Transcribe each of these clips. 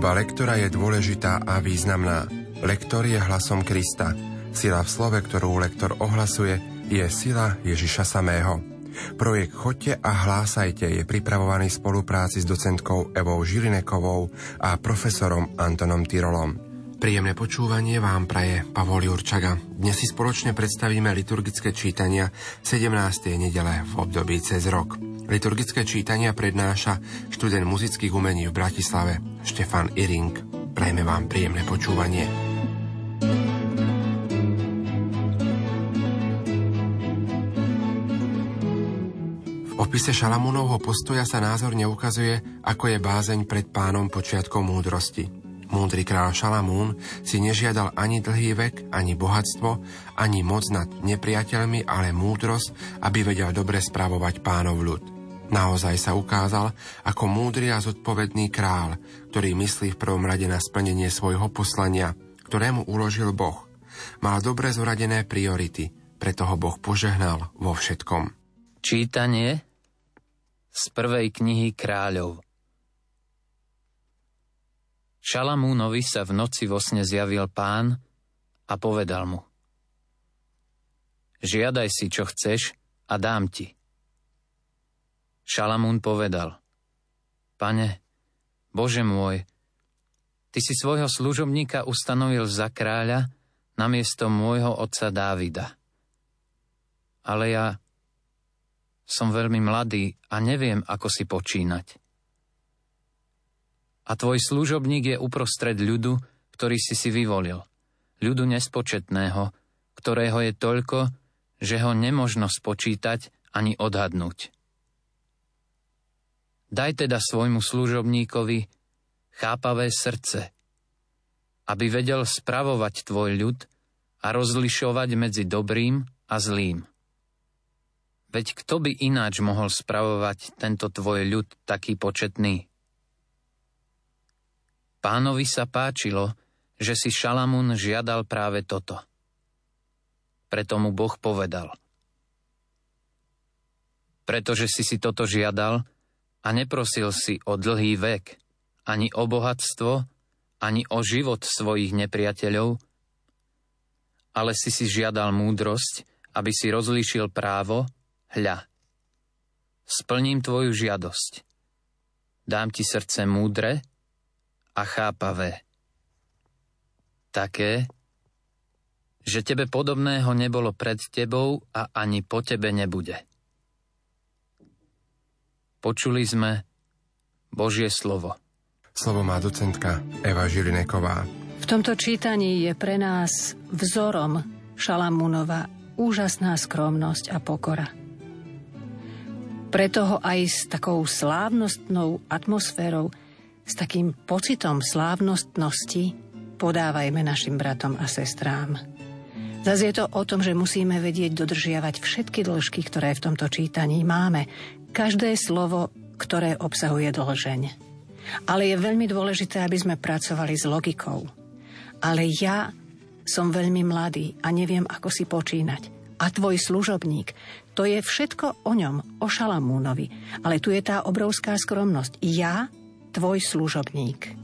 Služba lektora je dôležitá a významná. Lektor je hlasom Krista. Sila v slove, ktorú lektor ohlasuje, je sila Ježiša samého. Projekt Chodte a hlásajte je pripravovaný v spolupráci s docentkou Evou Žilinekovou a profesorom Antonom Tyrolom. Príjemné počúvanie vám praje Pavol Jurčaga. Dnes si spoločne predstavíme liturgické čítania 17. nedele v období cez rok. Liturgické čítania prednáša študent muzických umení v Bratislave Štefan Iring. Prajme vám príjemné počúvanie. V opise Šalamúnovho postoja sa názorne ukazuje, ako je bázeň pred pánom počiatkom múdrosti – Múdry král Šalamún si nežiadal ani dlhý vek, ani bohatstvo, ani moc nad nepriateľmi, ale múdrosť, aby vedel dobre spravovať pánov ľud. Naozaj sa ukázal ako múdry a zodpovedný král, ktorý myslí v prvom rade na splnenie svojho poslania, ktorému uložil Boh. Mal dobre zoradené priority, preto ho Boh požehnal vo všetkom. Čítanie z prvej knihy kráľov. Šalamúnovi sa v noci vo sne zjavil pán a povedal mu Žiadaj si, čo chceš a dám ti. Šalamún povedal Pane, Bože môj, Ty si svojho služobníka ustanovil za kráľa namiesto môjho otca Dávida. Ale ja som veľmi mladý a neviem, ako si počínať a tvoj služobník je uprostred ľudu, ktorý si si vyvolil. Ľudu nespočetného, ktorého je toľko, že ho nemožno spočítať ani odhadnúť. Daj teda svojmu služobníkovi chápavé srdce, aby vedel spravovať tvoj ľud a rozlišovať medzi dobrým a zlým. Veď kto by ináč mohol spravovať tento tvoj ľud taký početný? Pánovi sa páčilo, že si Šalamún žiadal práve toto. Preto mu Boh povedal. Pretože si si toto žiadal a neprosil si o dlhý vek, ani o bohatstvo, ani o život svojich nepriateľov, ale si si žiadal múdrosť, aby si rozlíšil právo, hľa. Splním tvoju žiadosť. Dám ti srdce múdre, a chápavé. Také, že tebe podobného nebolo pred tebou a ani po tebe nebude. Počuli sme Božie slovo. Slovo má docentka Eva Žilineková. V tomto čítaní je pre nás vzorom Šalamúnova úžasná skromnosť a pokora. Preto ho aj s takou slávnostnou atmosférou s takým pocitom slávnostnosti podávajme našim bratom a sestrám. Zase je to o tom, že musíme vedieť dodržiavať všetky dĺžky, ktoré v tomto čítaní máme. Každé slovo, ktoré obsahuje dlžeň. Ale je veľmi dôležité, aby sme pracovali s logikou. Ale ja som veľmi mladý a neviem, ako si počínať. A tvoj služobník, to je všetko o ňom, o Šalamúnovi. Ale tu je tá obrovská skromnosť. Ja tvoj služobník.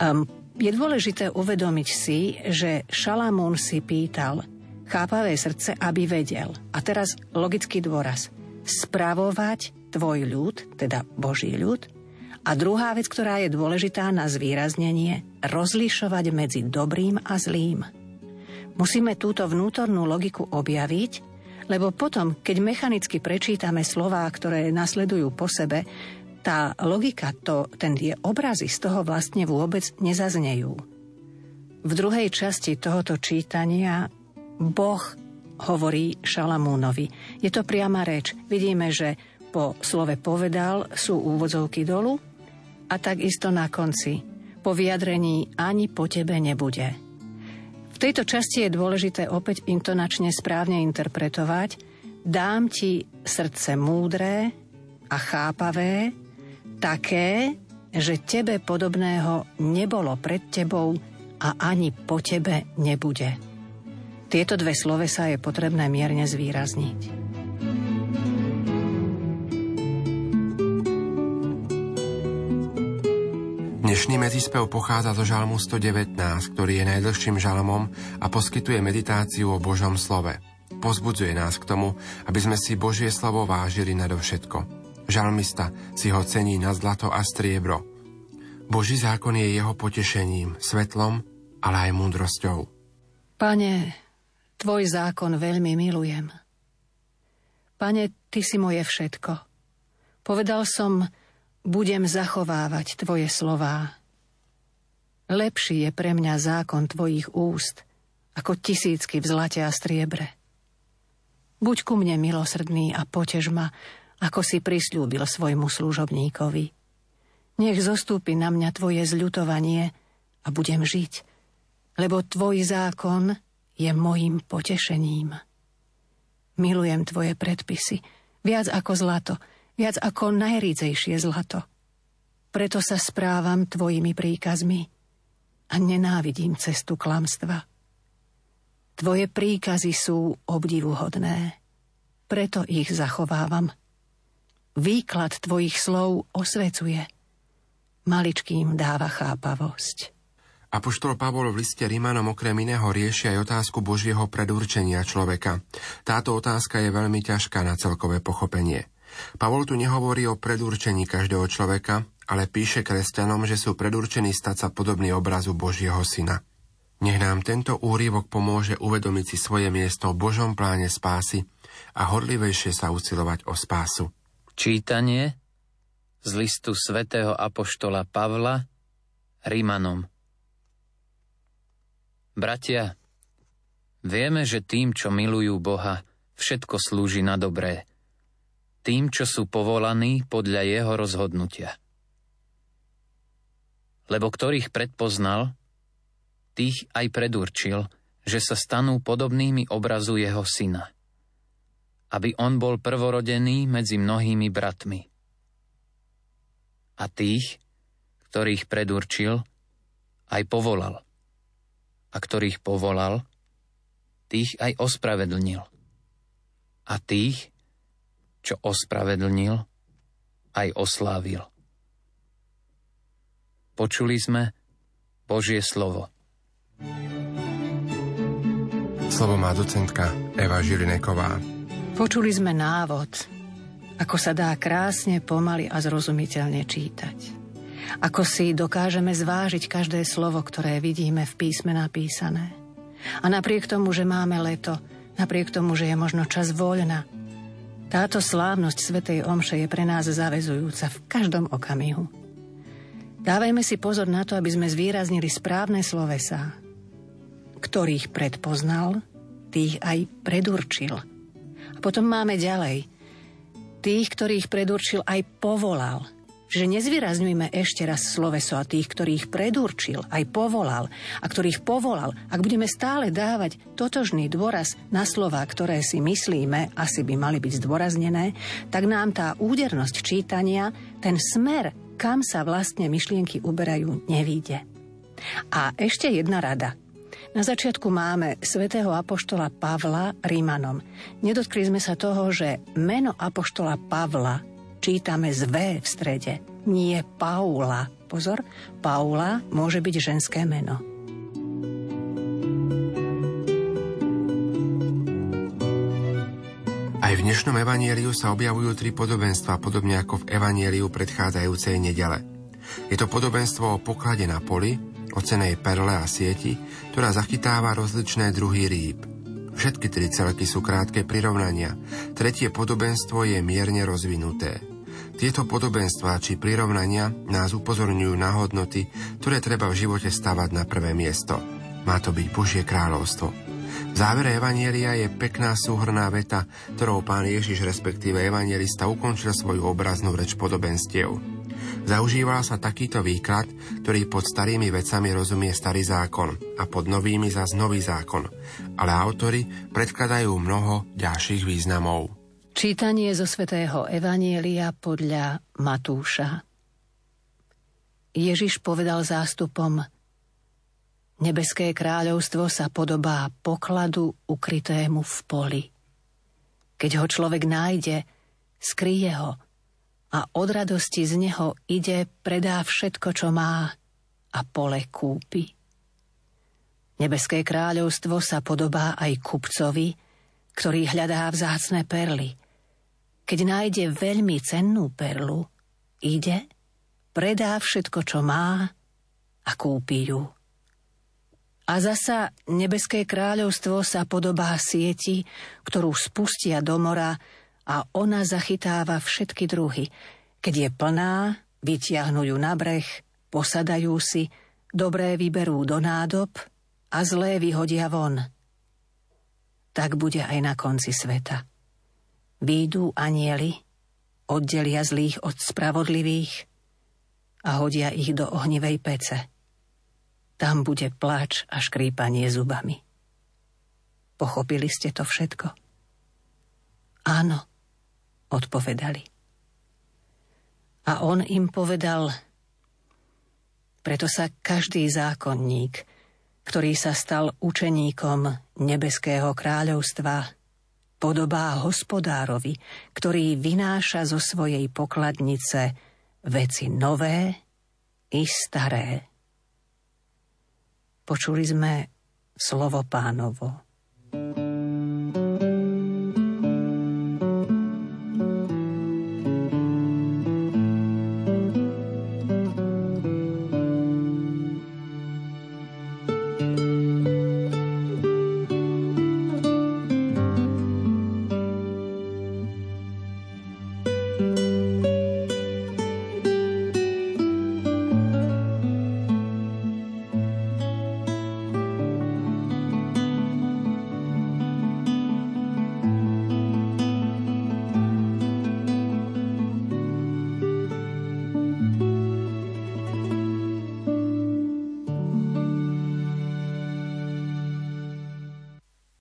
Um, je dôležité uvedomiť si, že Šalamún si pýtal chápavé srdce, aby vedel. A teraz logický dôraz. Spravovať tvoj ľud, teda Boží ľud. A druhá vec, ktorá je dôležitá na zvýraznenie, rozlišovať medzi dobrým a zlým. Musíme túto vnútornú logiku objaviť, lebo potom, keď mechanicky prečítame slová, ktoré nasledujú po sebe, tá logika, to, ten tie obrazy z toho vlastne vôbec nezaznejú. V druhej časti tohoto čítania Boh hovorí Šalamúnovi. Je to priama reč. Vidíme, že po slove povedal sú úvodzovky dolu a takisto na konci. Po vyjadrení ani po tebe nebude. V tejto časti je dôležité opäť intonačne správne interpretovať. Dám ti srdce múdre a chápavé, také, že tebe podobného nebolo pred tebou a ani po tebe nebude. Tieto dve slovesa je potrebné mierne zvýrazniť. Dnešný medzispev pochádza zo žalmu 119, ktorý je najdlhším žalmom a poskytuje meditáciu o Božom slove. Pozbudzuje nás k tomu, aby sme si Božie slovo vážili nadovšetko. Žalmista si ho cení na zlato a striebro. Boží zákon je jeho potešením, svetlom, ale aj múdrosťou. Pane, tvoj zákon veľmi milujem. Pane, ty si moje všetko. Povedal som, budem zachovávať Tvoje slová. Lepší je pre mňa zákon Tvojich úst, ako tisícky v zlate a striebre. Buď ku mne milosrdný a potež ma, ako si prislúbil svojmu služobníkovi. Nech zostúpi na mňa Tvoje zľutovanie a budem žiť, lebo Tvoj zákon je mojim potešením. Milujem Tvoje predpisy, viac ako zlato – viac ako najrídzejšie zlato. Preto sa správam tvojimi príkazmi a nenávidím cestu klamstva. Tvoje príkazy sú obdivuhodné, preto ich zachovávam. Výklad tvojich slov osvecuje, maličkým dáva chápavosť. Apoštol Pavol v liste Rímanom okrem iného rieši aj otázku Božieho predurčenia človeka. Táto otázka je veľmi ťažká na celkové pochopenie. Pavol tu nehovorí o predurčení každého človeka, ale píše kresťanom, že sú predurčení stať sa podobný obrazu Božieho syna. Nech nám tento úrivok pomôže uvedomiť si svoje miesto v Božom pláne spásy a horlivejšie sa usilovať o spásu. Čítanie z listu svätého Apoštola Pavla Rimanom Bratia, vieme, že tým, čo milujú Boha, všetko slúži na dobré – tým, čo sú povolaní podľa jeho rozhodnutia. Lebo ktorých predpoznal, tých aj predurčil, že sa stanú podobnými obrazu jeho syna, aby on bol prvorodený medzi mnohými bratmi. A tých, ktorých predurčil, aj povolal. A ktorých povolal, tých aj ospravedlnil. A tých, čo ospravedlnil, aj oslávil. Počuli sme Božie slovo. Slovo má docentka Eva Žilineková. Počuli sme návod, ako sa dá krásne, pomaly a zrozumiteľne čítať. Ako si dokážeme zvážiť každé slovo, ktoré vidíme v písme napísané. A napriek tomu, že máme leto, napriek tomu, že je možno čas voľna, táto slávnosť Svetej Omše je pre nás zavezujúca v každom okamihu. Dávajme si pozor na to, aby sme zvýraznili správne slovesá. Ktorých predpoznal, tých aj predurčil. A potom máme ďalej. Tých, ktorých predurčil, aj povolal – že nezvýrazňujme ešte raz sloveso a tých, ktorých predurčil, aj povolal a ktorých povolal, ak budeme stále dávať totožný dôraz na slova, ktoré si myslíme, asi by mali byť zdôraznené, tak nám tá údernosť čítania, ten smer, kam sa vlastne myšlienky uberajú, nevíde. A ešte jedna rada. Na začiatku máme svätého apoštola Pavla Rímanom. Nedotkli sme sa toho, že meno apoštola Pavla čítame z V v strede, nie Paula. Pozor, Paula môže byť ženské meno. Aj v dnešnom evanieliu sa objavujú tri podobenstva, podobne ako v evanieliu predchádzajúcej nedele. Je to podobenstvo o poklade na poli, o cenej perle a sieti, ktorá zachytáva rozličné druhy rýb. Všetky tri celky sú krátke prirovnania. Tretie podobenstvo je mierne rozvinuté. Tieto podobenstvá či prirovnania nás upozorňujú na hodnoty, ktoré treba v živote stavať na prvé miesto. Má to byť Božie kráľovstvo. V závere Evanielia je pekná súhrná veta, ktorou pán Ježiš respektíve evangelista ukončil svoju obraznú reč podobenstiev. Zaužíval sa takýto výklad, ktorý pod starými vecami rozumie starý zákon a pod novými zas nový zákon, ale autory predkladajú mnoho ďalších významov. Čítanie zo svätého Evanielia podľa Matúša. Ježiš povedal zástupom Nebeské kráľovstvo sa podobá pokladu ukrytému v poli. Keď ho človek nájde, skryje ho a od radosti z neho ide, predá všetko, čo má a pole kúpi. Nebeské kráľovstvo sa podobá aj kupcovi, ktorý hľadá vzácne perly. Keď nájde veľmi cennú perlu, ide, predá všetko, čo má a kúpi ju. A zasa nebeské kráľovstvo sa podobá sieti, ktorú spustia do mora a ona zachytáva všetky druhy. Keď je plná, vytiahnu ju na breh, posadajú si, dobré vyberú do nádob a zlé vyhodia von. Tak bude aj na konci sveta. Výjdu anieli, oddelia zlých od spravodlivých a hodia ich do ohnivej pece. Tam bude plač a škrípanie zubami. Pochopili ste to všetko? Áno, odpovedali. A on im povedal, preto sa každý zákonník, ktorý sa stal učeníkom nebeského kráľovstva, podobá hospodárovi, ktorý vynáša zo svojej pokladnice veci nové i staré. Počuli sme slovo pánovo.